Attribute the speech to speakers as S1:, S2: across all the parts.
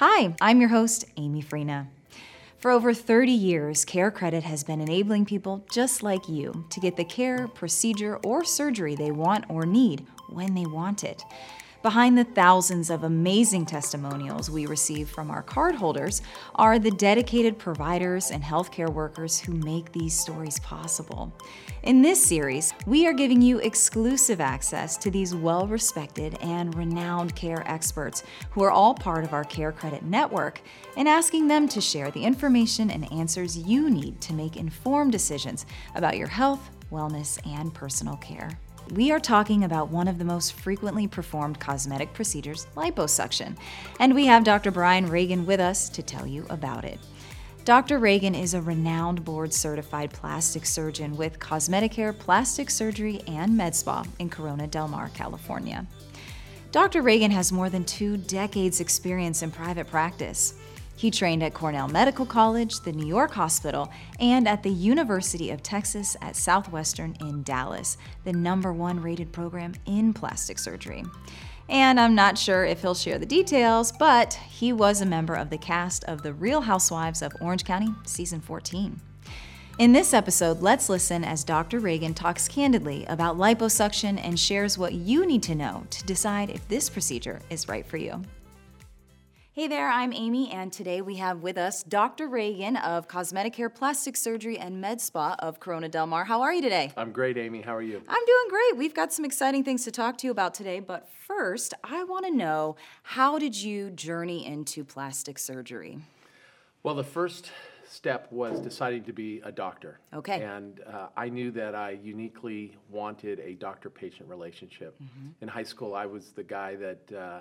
S1: Hi, I'm your host, Amy Freena. For over 30 years, Care Credit has been enabling people just like you to get the care, procedure, or surgery they want or need when they want it. Behind the thousands of amazing testimonials we receive from our cardholders are the dedicated providers and healthcare workers who make these stories possible. In this series, we are giving you exclusive access to these well respected and renowned care experts who are all part of our Care Credit network and asking them to share the information and answers you need to make informed decisions about your health, wellness, and personal care we are talking about one of the most frequently performed cosmetic procedures, liposuction, and we have Dr. Brian Reagan with us to tell you about it. Dr. Reagan is a renowned board certified plastic surgeon with Cosmeticare Plastic Surgery and Med Spa in Corona Del Mar, California. Dr. Reagan has more than two decades' experience in private practice. He trained at Cornell Medical College, the New York Hospital, and at the University of Texas at Southwestern in Dallas, the number one rated program in plastic surgery. And I'm not sure if he'll share the details, but he was a member of the cast of The Real Housewives of Orange County, season 14. In this episode, let's listen as Dr. Reagan talks candidly about liposuction and shares what you need to know to decide if this procedure is right for you. Hey there, I'm Amy, and today we have with us Dr. Reagan of Cosmeticare Plastic Surgery and Med Spa of Corona Del Mar. How are you today?
S2: I'm great, Amy. How are you?
S1: I'm doing great. We've got some exciting things to talk to you about today, but first, I want to know how did you journey into plastic surgery?
S2: Well, the first step was deciding to be a doctor.
S1: Okay.
S2: And uh, I knew that I uniquely wanted a doctor patient relationship. Mm-hmm. In high school, I was the guy that. Uh,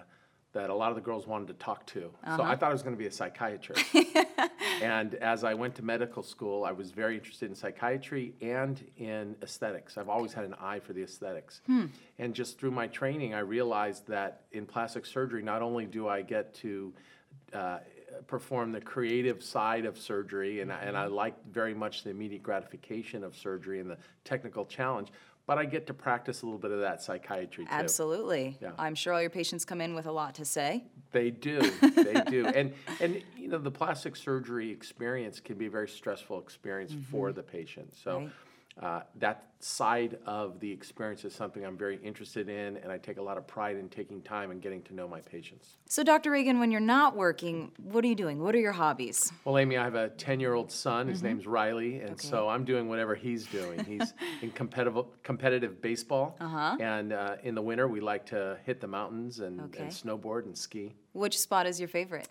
S2: that a lot of the girls wanted to talk to. Uh-huh. So I thought I was going to be a psychiatrist. and as I went to medical school, I was very interested in psychiatry and in aesthetics. I've always had an eye for the aesthetics. Hmm. And just through my training, I realized that in plastic surgery, not only do I get to uh, perform the creative side of surgery, and, mm-hmm. and I like very much the immediate gratification of surgery and the technical challenge, but I get to practice a little bit of that psychiatry too.
S1: Absolutely. Yeah. I'm sure all your patients come in with a lot to say.
S2: They do. they do. And and you know the plastic surgery experience can be a very stressful experience mm-hmm. for the patient. So right uh, that side of the experience is something I'm very interested in, and I take a lot of pride in taking time and getting to know my patients.
S1: So, Dr. Reagan, when you're not working, what are you doing? What are your hobbies?
S2: Well, Amy, I have a 10 year old son. His mm-hmm. name's Riley, and okay. so I'm doing whatever he's doing. He's in competitive, competitive baseball, uh-huh. and uh, in the winter, we like to hit the mountains and, okay. and snowboard and ski.
S1: Which spot is your favorite?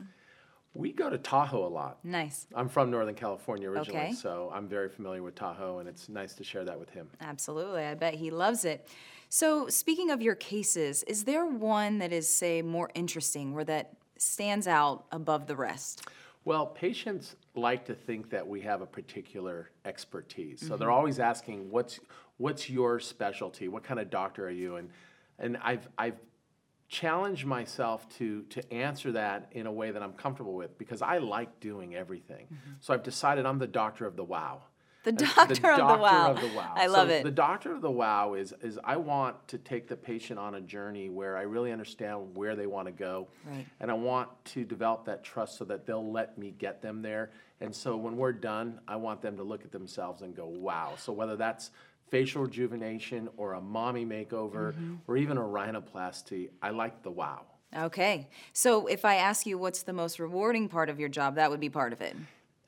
S2: We go to Tahoe a lot.
S1: Nice.
S2: I'm from Northern California originally,
S1: okay.
S2: so I'm very familiar with Tahoe, and it's nice to share that with him.
S1: Absolutely. I bet he loves it. So, speaking of your cases, is there one that is, say, more interesting or that stands out above the rest?
S2: Well, patients like to think that we have a particular expertise. So mm-hmm. they're always asking, "What's what's your specialty? What kind of doctor are you?" And and I've I've challenge myself to to answer that in a way that I'm comfortable with because I like doing everything. Mm-hmm. So I've decided I'm the doctor of the wow.
S1: The doctor, the doctor of, the wow.
S2: of the wow.
S1: I love
S2: so
S1: it.
S2: The doctor of the wow is is I want to take the patient on a journey where I really understand where they want to go.
S1: Right.
S2: And I want to develop that trust so that they'll let me get them there. And so when we're done, I want them to look at themselves and go, wow. So whether that's facial rejuvenation or a mommy makeover mm-hmm. or even a rhinoplasty, I like the wow.
S1: Okay. So if I ask you what's the most rewarding part of your job, that would be part of it.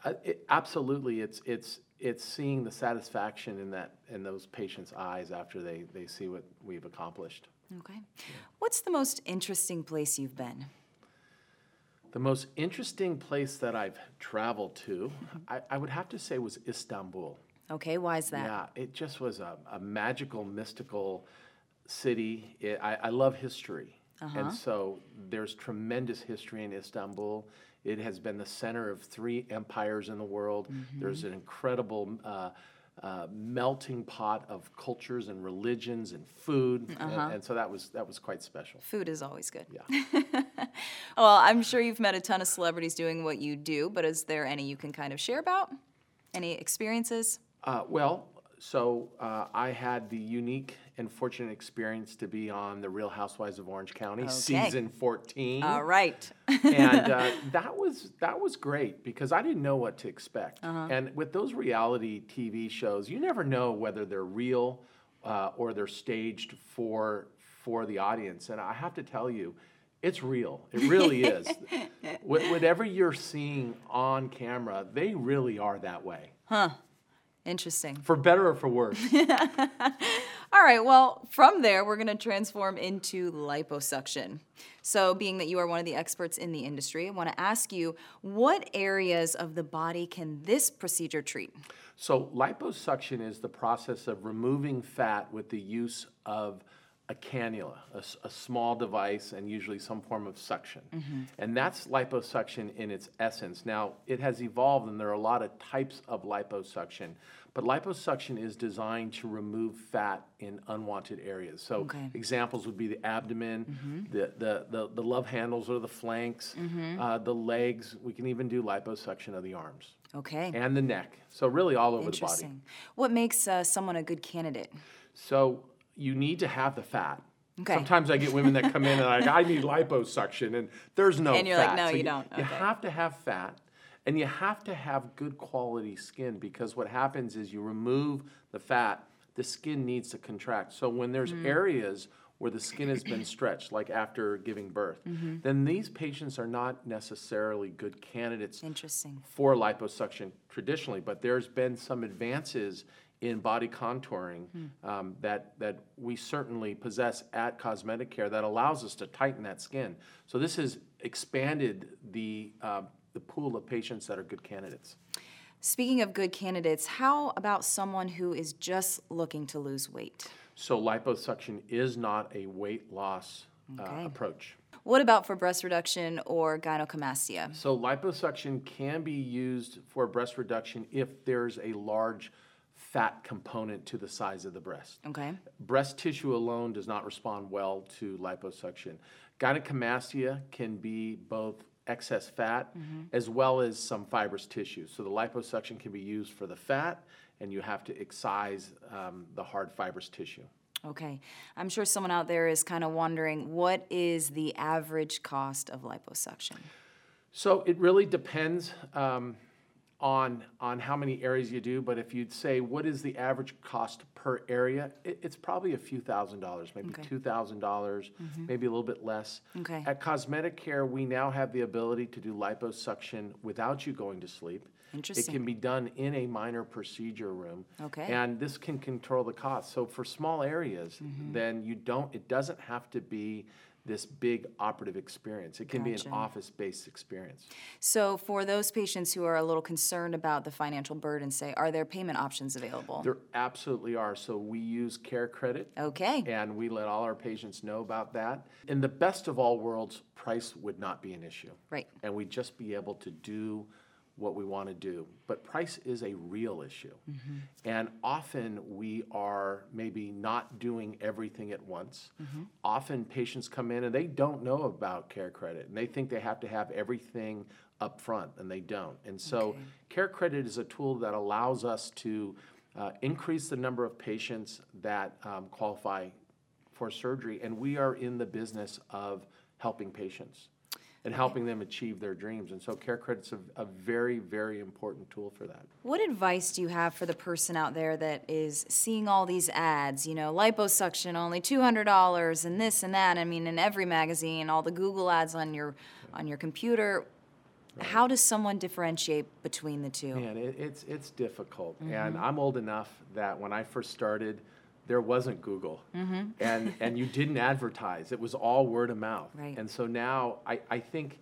S2: Uh, it absolutely. It's it's it's seeing the satisfaction in that in those patients' eyes after they they see what we've accomplished.
S1: Okay. Yeah. What's the most interesting place you've been?
S2: The most interesting place that I've traveled to, mm-hmm. I, I would have to say, was Istanbul.
S1: Okay, why is that?
S2: Yeah, it just was a, a magical, mystical city. It, I, I, love history. Uh-huh. And so there's tremendous history in Istanbul. It has been the center of three empires in the world. Mm-hmm. There's an incredible uh, uh, melting pot of cultures and religions and food, uh-huh. and, and, so that was that was quite special.
S1: Food is always good.
S2: Yeah.
S1: well, I'm sure you've met a ton of celebrities doing what you do, but is there any you can kind of share about? Any experiences?
S2: Uh, well, so uh, I had the unique and fortunate experience to be on The Real Housewives of Orange County,
S1: Okay.
S2: season 14.
S1: All right.
S2: and uh, that was that was great because I didn't know what to expect.
S1: Uh-huh.
S2: And with those reality TV shows, you never know whether they're real uh, or they're staged for for the audience. And I have to tell you, it's real. It really is. Wh- Whatever you're seeing on camera, they really are that way,
S1: Interesting.
S2: for better or for worse.
S1: All right, well, from there, we're going to transform into liposuction. So, being that you are one of the experts in the industry, I want to ask you what areas of the body can this procedure treat?
S2: So liposuction is the process of removing fat with the use of a cannula, a small device, and usually some form of suction. And that's liposuction in its essence. Now, it has evolved, and there are a lot of types of liposuction, but liposuction is designed to remove fat in unwanted areas. So
S1: Okay.
S2: examples would be the abdomen, the, the, the, the love handles or the flanks, uh, the legs. We can even do liposuction of the arms
S1: Okay.
S2: and the neck. So really all over the body.
S1: Interesting. What makes uh, someone a good candidate?
S2: So you need to have the fat.
S1: Okay.
S2: Sometimes I get women that come in and like, I need liposuction, and there's no
S1: And you're
S2: fat.
S1: like, "No,
S2: So
S1: you don't."
S2: You have to have fat, and you have to have good quality skin because what happens is you remove the fat, the skin needs to contract. So when there's
S1: Mm.
S2: areas where the skin has been stretched, like after giving birth,
S1: Mm-hmm.
S2: then these patients are not necessarily good candidates
S1: Interesting.
S2: for liposuction traditionally, but there's been some advances in body contouring um, that, that we certainly possess at Cosmeticare that allows us to tighten that skin. So this has expanded the, uh, the pool of patients that are good candidates.
S1: Speaking of good candidates, how about someone who is just looking to lose weight?
S2: So liposuction is not a weight loss uh, approach.
S1: What about for breast reduction or gynecomastia?
S2: So liposuction can be used for breast reduction if there's a large fat component to the size of the breast.
S1: Okay.
S2: Breast tissue alone does not respond well to liposuction. Gynecomastia can be both excess fat as well as some fibrous tissue. So the liposuction can be used for the fat, and you have to excise um, the hard fibrous tissue.
S1: Okay. I'm sure someone out there is kind of wondering what is the average cost of liposuction?
S2: So it really depends um, on on how many areas you do. But if you'd say what is the average cost per area, it, it's probably a few thousand dollars, maybe
S1: Okay.
S2: two thousand dollars, maybe a little bit less.
S1: Okay.
S2: At Cosmeticare, we now have the ability to do liposuction without you going to sleep.
S1: Interesting.
S2: It can be done in a minor procedure room.
S1: Okay.
S2: And this can control the cost. So for small areas,
S1: Mm-hmm.
S2: then you don't. It doesn't have to be this big operative experience. It can be an office-based experience.
S1: So, for those patients who are a little concerned about the financial burden, say, are there payment options available?
S2: There absolutely are. So we use Care Credit,
S1: Okay.
S2: and we let all our patients know about that. In the best of all worlds, price would not be an issue.
S1: Right.
S2: And we'd just be able to do what we want to do. But price is a real issue.
S1: Mm-hmm.
S2: And often we are maybe not doing everything at once.
S1: Mm-hmm.
S2: Often patients come in and they don't know about Care Credit, and they think they have to have everything up front, and they don't. And so
S1: Okay.
S2: Care Credit is a tool that allows us to uh, increase the number of patients that um, qualify for surgery, and we are in the business of helping patients and helping them achieve their dreams. And so Care Credit's a, a very, very important tool for that.
S1: What advice do you have for the person out there that is seeing all these ads, you know, liposuction only $200 and this and that, I mean in every magazine, all the Google ads on your on your computer. How does someone differentiate between the two?
S2: Man, it, it's it's difficult, and
S1: Mm-hmm.
S2: I'm old enough that when I first started, there wasn't Google, mm-hmm. and and you didn't advertise. It was all word of mouth.
S1: Right.
S2: And so now I, I think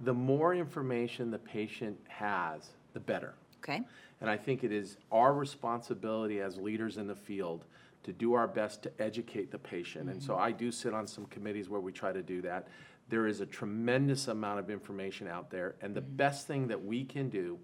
S2: the more information the patient has, the better.
S1: Okay.
S2: And I think it is our responsibility as leaders in the field to do our best to educate the patient. And so mm-hmm. I do sit on some committees where we try to do that. There is a tremendous amount of information out there, and the mm-hmm. best thing that we can do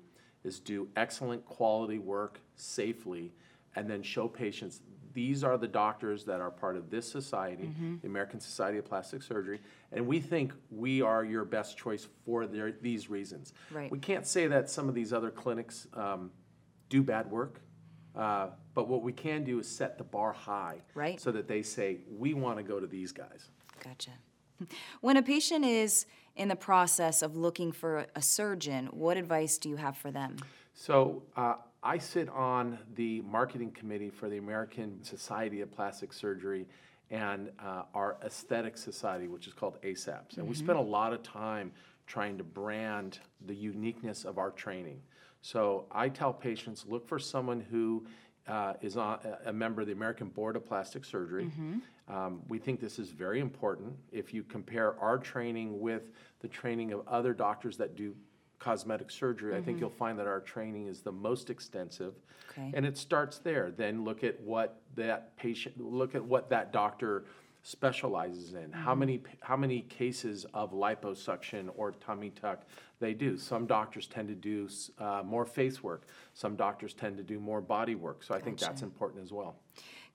S2: is do excellent quality work safely and then show patients these are the doctors that are part of this society, the American Society of Plastic Surgery, and we think we are your best choice for their, these reasons.
S1: Right.
S2: We can't say that some of these other clinics um, do bad work, Uh, but what we can do is set the bar high.
S1: Right.
S2: So that they say, we want to go to these guys.
S1: Gotcha. When a patient is in the process of looking for a surgeon, what advice do you have for them?
S2: So uh, I sit on the marketing committee for the American Society of Plastic Surgery and uh, our aesthetic society, which is called ASAPS. And we spend a lot of time trying to brand the uniqueness of our training. So I tell patients look for someone who uh, is on, a- member of the American Board of Plastic Surgery. Um, we think this is very important. If you compare our training with the training of other doctors that do cosmetic surgery, I think you'll find that our training is the most extensive.
S1: Okay.
S2: And it starts there. Then look at what that patient, look at what that doctor specializes in. How many, how many cases of liposuction or tummy tuck they do. Some doctors tend to do uh, more face work. Some doctors tend to do more body work. So I think that's important as well.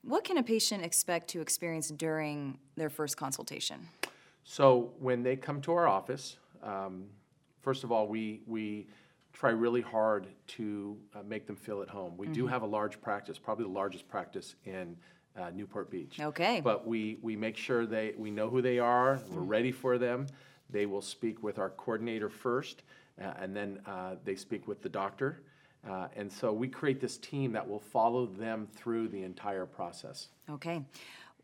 S1: What can a patient expect to experience during their first consultation?
S2: So when they come to our office, um, first of all, we, we try really hard to uh, make them feel at home. We do have a large practice, probably the largest practice in uh, Newport Beach.
S1: Okay.
S2: But we, we make sure they, we know who they are, we're ready for them. They will speak with our coordinator first, uh, and then uh, they speak with the doctor. Uh, And so we create this team that will follow them through the entire process.
S1: Okay.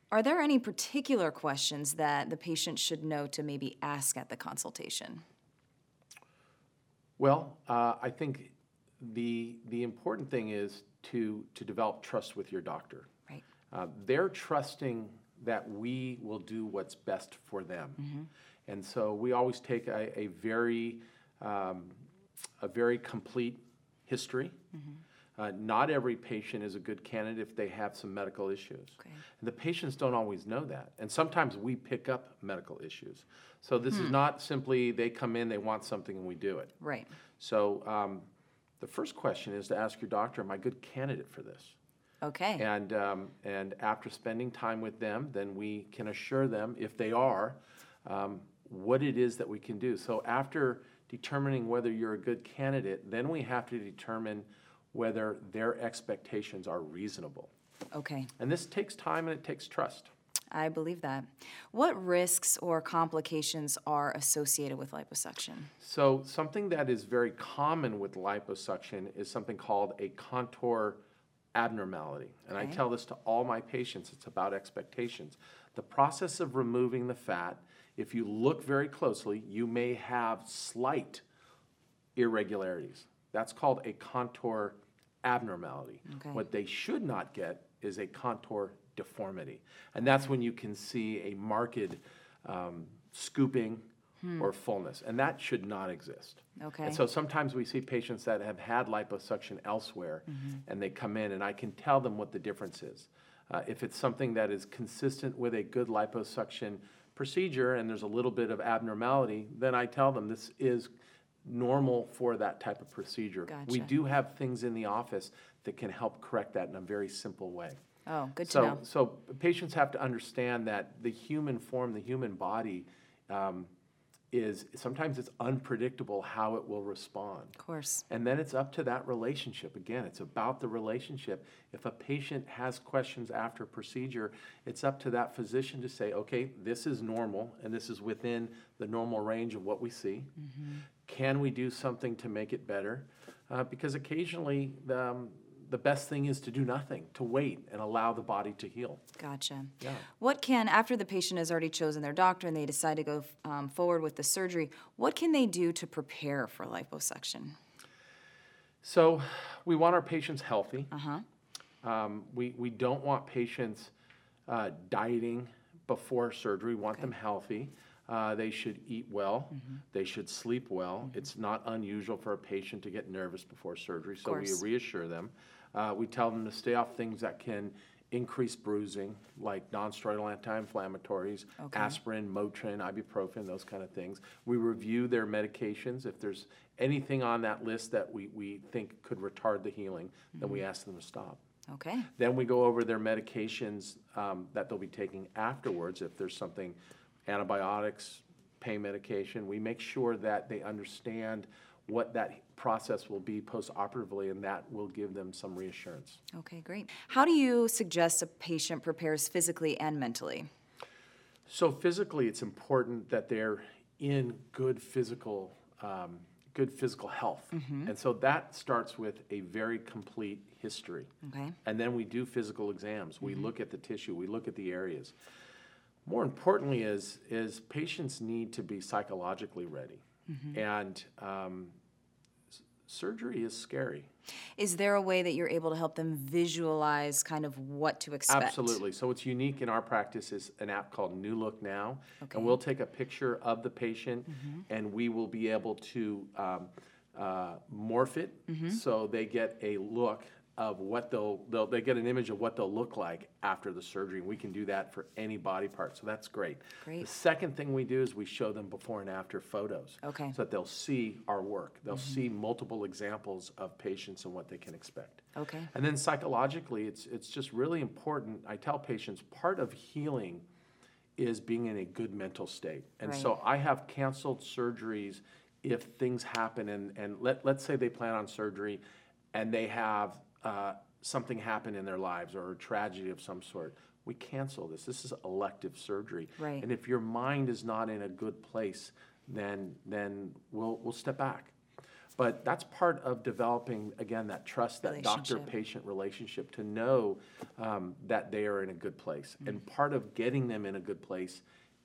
S1: Are there any particular questions that the patient should know to maybe ask at the consultation?
S2: Well, uh, I think the, the important thing is to, to develop trust with your doctor.
S1: Right.
S2: Uh, They're trusting that we will do what's best for them. And so we always take a, a very, um, a very complete history. Uh, Not every patient is a good candidate if they have some medical issues.
S1: Okay.
S2: And the patients don't always know that. And sometimes we pick up medical issues. So this is not simply they come in, they want something, and we do it.
S1: Right.
S2: So um, the first question is to ask your doctor, am I a good candidate for this?
S1: Okay.
S2: And, um, and after spending time with them, then we can assure them, if they are, um, what it is that we can do. So after determining whether you're a good candidate, then we have to determine whether their expectations are reasonable.
S1: Okay.
S2: And this takes time and it takes trust.
S1: I believe that. What risks or complications are associated with liposuction?
S2: So something that is very common with liposuction is something called a contour abnormality. And I tell this to all my patients, it's about expectations. The process of removing the fat, if you look very closely, you may have slight irregularities. That's called a contour abnormality.
S1: Okay.
S2: What they should not get is a contour deformity. And that's when you can see a marked um, scooping or fullness, and that should not exist.
S1: Okay.
S2: And so sometimes we see patients that have had liposuction elsewhere, and they come in, and I can tell them what the difference is. Uh, if it's something that is consistent with a good liposuction procedure and there's a little bit of abnormality, then I tell them this is normal for that type of procedure. We
S1: Gotcha.
S2: do have things in the office that can help correct that in a very simple way.
S1: Oh, good to
S2: So,
S1: know.
S2: so patients have to understand that the human form, the human body, um, is sometimes it's unpredictable how it will respond.
S1: Of course.
S2: And then it's up to that relationship. Again, it's about the relationship. If a patient has questions after procedure, it's up to that physician to say, okay, this is normal and this is within the normal range of what we see. Can we do something to make it better? Uh, because occasionally, um, the best thing is to do nothing, to wait and allow the body to heal.
S1: Gotcha.
S2: Yeah.
S1: What can, after the patient has already chosen their doctor and they decide to go um, forward with the surgery, what can they do to prepare for liposuction?
S2: So we want our patients healthy.
S1: Uh huh.
S2: Um, we, we don't want patients uh, dieting before surgery. We want them healthy. Uh, they should eat well. They should sleep well. It's not unusual for a patient to get nervous before surgery, so we reassure them. Uh, we tell them to stay off things that can increase bruising, like nonsteroidal anti-inflammatories,
S1: Okay.
S2: aspirin, Motrin, ibuprofen, those kind of things. We review their medications. If there's anything on that list that we, we think could retard the healing, then we ask them to stop.
S1: Okay.
S2: Then we go over their medications um, that they'll be taking afterwards. If there's something, antibiotics, pain medication, we make sure that they understand what that process will be post-operatively, and that will give them some reassurance.
S1: Okay, great. How do you suggest a patient prepares physically and mentally?
S2: So physically, it's important that they're in good physical, um, good physical health, and so that starts with a very complete history.
S1: Okay.
S2: And then we do physical exams. We look at the tissue. We look at the areas. More importantly, is is patients need to be psychologically ready, and um, s- surgery is scary.
S1: Is there a way that you're able to help them visualize kind of what to expect?
S2: Absolutely. So what's unique in our practice is an app called New Look Now,
S1: Okay.
S2: and we'll take a picture of the patient, and we will be able to um, uh, morph it so they get a look of what they'll, they'll they get an image of what they'll look like after the surgery. And we can do that for any body part, so that's great.
S1: Great.
S2: The second thing we do is we show them before and after photos,
S1: Okay.
S2: so that they'll see our work. They'll mm-hmm. see multiple examples of patients and what they can expect.
S1: Okay.
S2: And then psychologically, it's, it's just really important. I tell patients part of healing is being in a good mental state. And so I have canceled surgeries if things happen and, and let, let's say they plan on surgery and they have uh, something happened in their lives or a tragedy of some sort. We cancel this. This is elective surgery.
S1: Right.
S2: And if your mind is not in a good place, then, then we'll, we'll step back. But that's part of developing, again, that trust, that doctor-patient relationship to know um, that they are in a good place.
S1: Mm-hmm.
S2: And part of getting them in a good place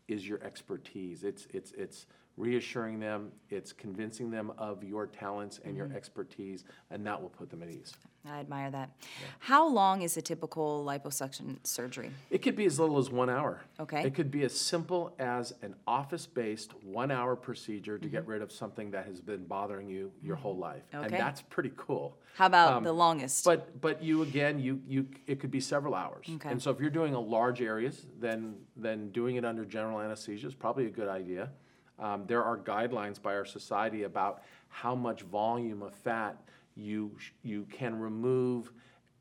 S2: is your expertise. It's, it's, it's reassuring them, it's convincing them of your talents and
S1: Mm-hmm.
S2: your expertise, and that will put them at ease.
S1: I admire that. How long is a typical liposuction surgery?
S2: It could be as little as one hour.
S1: Okay.
S2: It could be as simple as an office-based, one-hour procedure to get rid of something that has been bothering you your whole life. And
S1: Mm-hmm.
S2: That's pretty cool.
S1: How about
S2: Um,
S1: the longest?
S2: But, but you, again, you, you, it could be several hours.
S1: Okay.
S2: And so if you're doing a large areas, then, then doing it under general anesthesia is probably a good idea. Um, there are guidelines by our society about how much volume of fat you, you can remove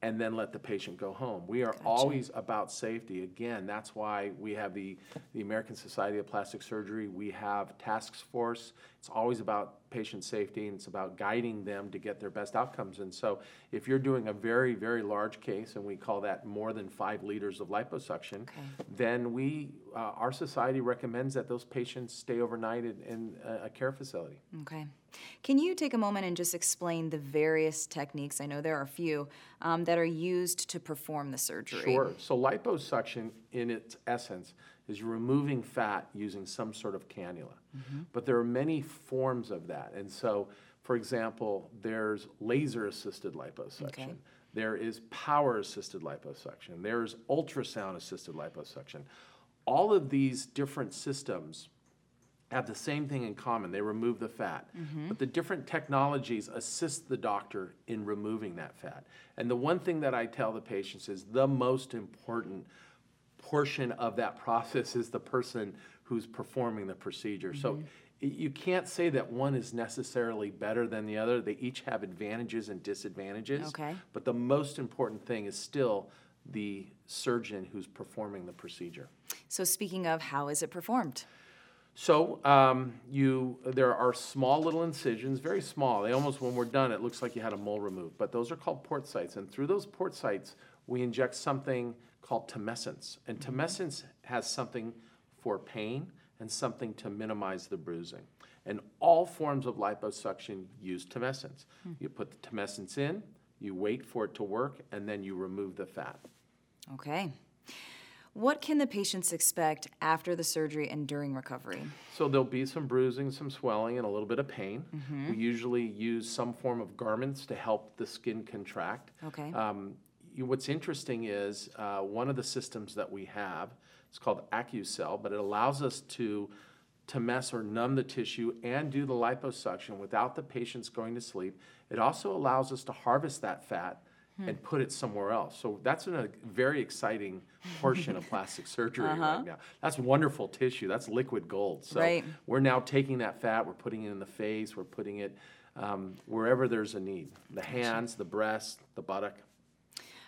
S2: and then let the patient go home. We are always about safety. Again, that's why we have the, the American Society of Plastic Surgery. We have task force. It's always about patient safety and it's about guiding them to get their best outcomes. And so if you're doing a very, very large case, and we call that more than five liters of liposuction, then we, uh, our society recommends that those patients stay overnight in, in a- a care facility.
S1: Okay. Can you take a moment and just explain the various techniques? I know there are a few um, that are used to perform the surgery.
S2: Sure. So liposuction, in its essence, is removing fat using some sort of cannula. Mm-hmm. But there are many forms of that. And so, for example, there's laser-assisted liposuction.
S1: Okay.
S2: There is power-assisted liposuction. There's ultrasound-assisted liposuction. All of these different systems have the same thing in common. They remove the fat. Mm-hmm. But the different technologies assist the doctor in removing that fat. And the one thing that I tell the patients is the most important portion of that process is the person who's performing the procedure. So you can't say that one is necessarily better than the other. They each have advantages and disadvantages.
S1: Okay.
S2: But the most important thing is still the surgeon who's performing the procedure.
S1: So, speaking of, how is it performed?
S2: So um, you, there are small little incisions, very small. They almost, when we're done, it looks like you had a mole removed. But those are called port sites, and through those port sites, we inject something called tumescence. And mm-hmm. tumescence has something for pain and something to minimize the bruising. And all forms of liposuction use tumescence. Hmm. You put the tumescence in, you wait for it to work, and then you remove the fat.
S1: Okay. What can the patients expect after the surgery and during recovery?
S2: So there'll be some bruising, some swelling, and a little bit of pain. Mm-hmm. We usually use some form of garments to help the skin contract.
S1: Okay.
S2: Um, what's interesting is uh, one of the systems that we have, it's called AccuCell, but it allows us to to mess or numb the tissue and do the liposuction without the patients going to sleep. It also allows us to harvest that fat and put it somewhere else. So that's a very exciting portion of plastic surgery right now. That's wonderful tissue. That's liquid gold. So
S1: Right.
S2: we're now taking that fat, we're putting it in the face, we're putting it um, wherever there's a need. The hands, the breast, the buttock.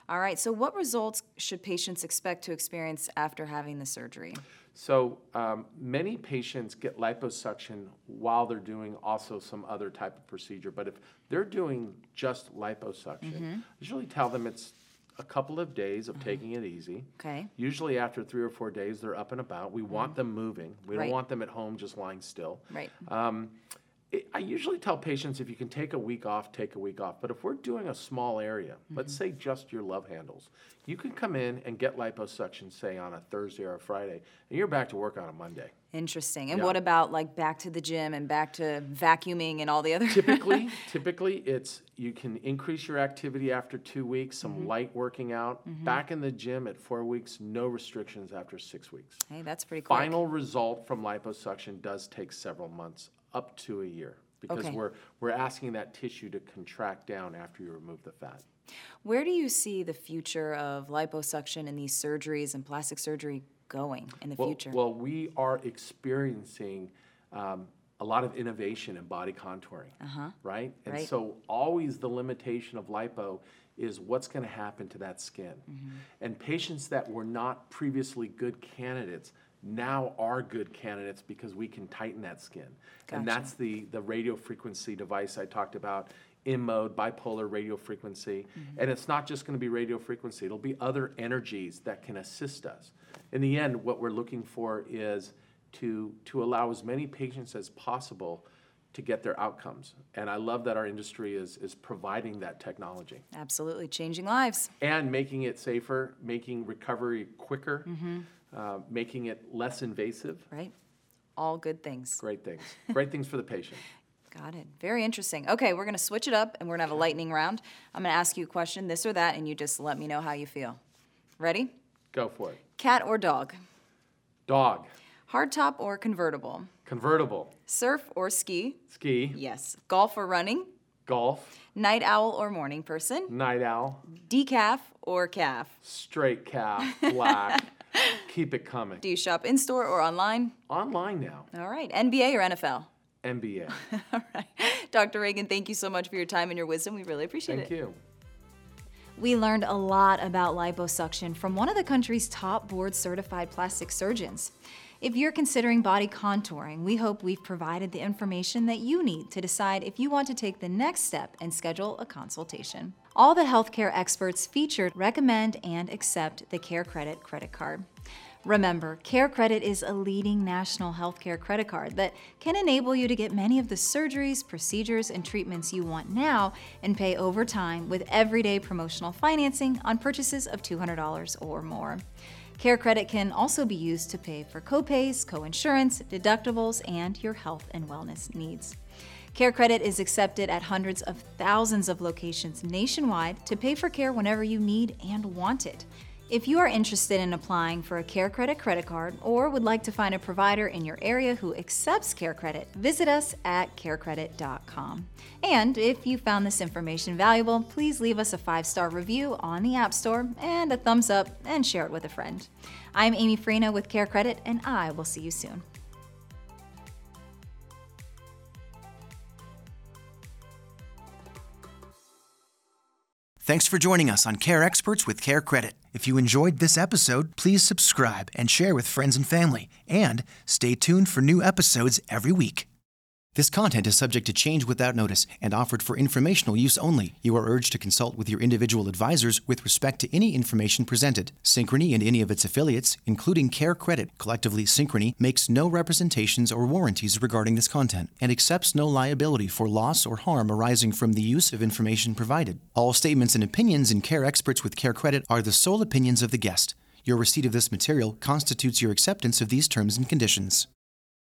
S1: All right. So, what results should patients expect to experience after having the surgery?
S2: So um, many patients get liposuction while they're doing also some other type of procedure. But if they're doing just liposuction, I usually tell them it's a couple of days of taking it easy.
S1: Okay.
S2: Usually after three or four days, they're up and about. We want them moving. We
S1: Right.
S2: don't want them at home just lying still.
S1: Right.
S2: Um, I usually tell patients if you can take a week off, take a week off. But if we're doing a small area, let's mm-hmm. say just your love handles, you can come in and get liposuction, say on a Thursday or a Friday, and you're back to work on a Monday.
S1: Interesting. And
S2: Yeah.
S1: what about like back to the gym and back to vacuuming and all the other?
S2: typically, typically it's you can increase your activity after two weeks, some mm-hmm. light working out. Mm-hmm. Back in the gym at four weeks, no restrictions after six weeks.
S1: hey, that's pretty quick.
S2: Final result from liposuction does take several months, up to a year, because
S1: Okay.
S2: we're we're asking that tissue to contract down after you remove the fat.
S1: Where do you see the future of liposuction and these surgeries and plastic surgery going in the
S2: Well,
S1: future?
S2: well, we are experiencing um, a lot of innovation in body contouring, right? And
S1: Uh-huh. Right.
S2: so always the limitation of lipo is what's going to happen to that skin.
S1: Mm-hmm.
S2: And patients that were not previously good candidates now are good candidates because we can tighten that skin. And that's the, the radio frequency device I talked about, InMode, bipolar radio frequency.
S1: Mm-hmm.
S2: And it's not just going to be radio frequency, it'll be other energies that can assist us. In the end, what we're looking for is to, to allow as many patients as possible to get their outcomes. And I love that our industry is, is providing that technology
S1: Absolutely changing lives.
S2: and making it safer, making recovery quicker,
S1: Mm-hmm.
S2: Uh, making it less invasive.
S1: Right? All good things.
S2: Great things. Great things for the patient.
S1: Got it. Very interesting. Okay, we're going to switch it up and we're going to have a lightning round. I'm going to ask you a question, this or that, and you just let me know how you feel. Ready?
S2: Go for it.
S1: Cat or dog?
S2: Dog,
S1: Hardtop or convertible?
S2: convertible,
S1: Surf or ski?
S2: ski,
S1: Yes. Golf or running?
S2: golf,
S1: Night owl or morning person?
S2: night owl,
S1: Decaf or calf?
S2: straight calf, black. Keep it coming.
S1: Do you shop in store or online?
S2: Online now,
S1: All right. NBA or NFL?
S2: NBA.
S1: All right. Dr. Reagan, thank you so much for your time and your wisdom. We really appreciate
S2: Thank
S1: it.
S2: Thank you.
S1: We learned a lot about liposuction from one of the country's top board certified plastic surgeons. If you're considering body contouring, we hope we've provided the information that you need to decide if you want to take the next step and schedule a consultation. All the healthcare experts featured recommend and accept the Care Credit credit card. Remember, Care Credit is a leading national healthcare credit card that can enable you to get many of the surgeries, procedures, and treatments you want now and pay over time with everyday promotional financing on purchases of $200 or more. Care Credit can also be used to pay for copays, coinsurance, deductibles, and your health and wellness needs. Care Credit is accepted at hundreds of thousands of locations nationwide to pay for care whenever you need and want it. If you are interested in applying for a Care Credit credit card or would like to find a provider in your area who accepts Care Credit, visit us at carecredit.com. And if you found this information valuable, please leave us a five star review on the App Store and a thumbs up and share it with a friend. I'm Amy Freena with Care Credit, and I will see you soon.
S3: Thanks for joining us on Care Experts with Care Credit. If you enjoyed this episode, please subscribe and share with friends and family. And stay tuned for new episodes every week. This content is subject to change without notice and offered for informational use only. You are urged to consult with your individual advisors with respect to any information presented. Synchrony and any of its affiliates, including Care Credit, collectively Synchrony, makes no representations or warranties regarding this content and accepts no liability for loss or harm arising from the use of information provided. All statements and opinions in Care Experts with Care Credit are the sole opinions of the guest. Your receipt of this material constitutes your acceptance of these terms and conditions.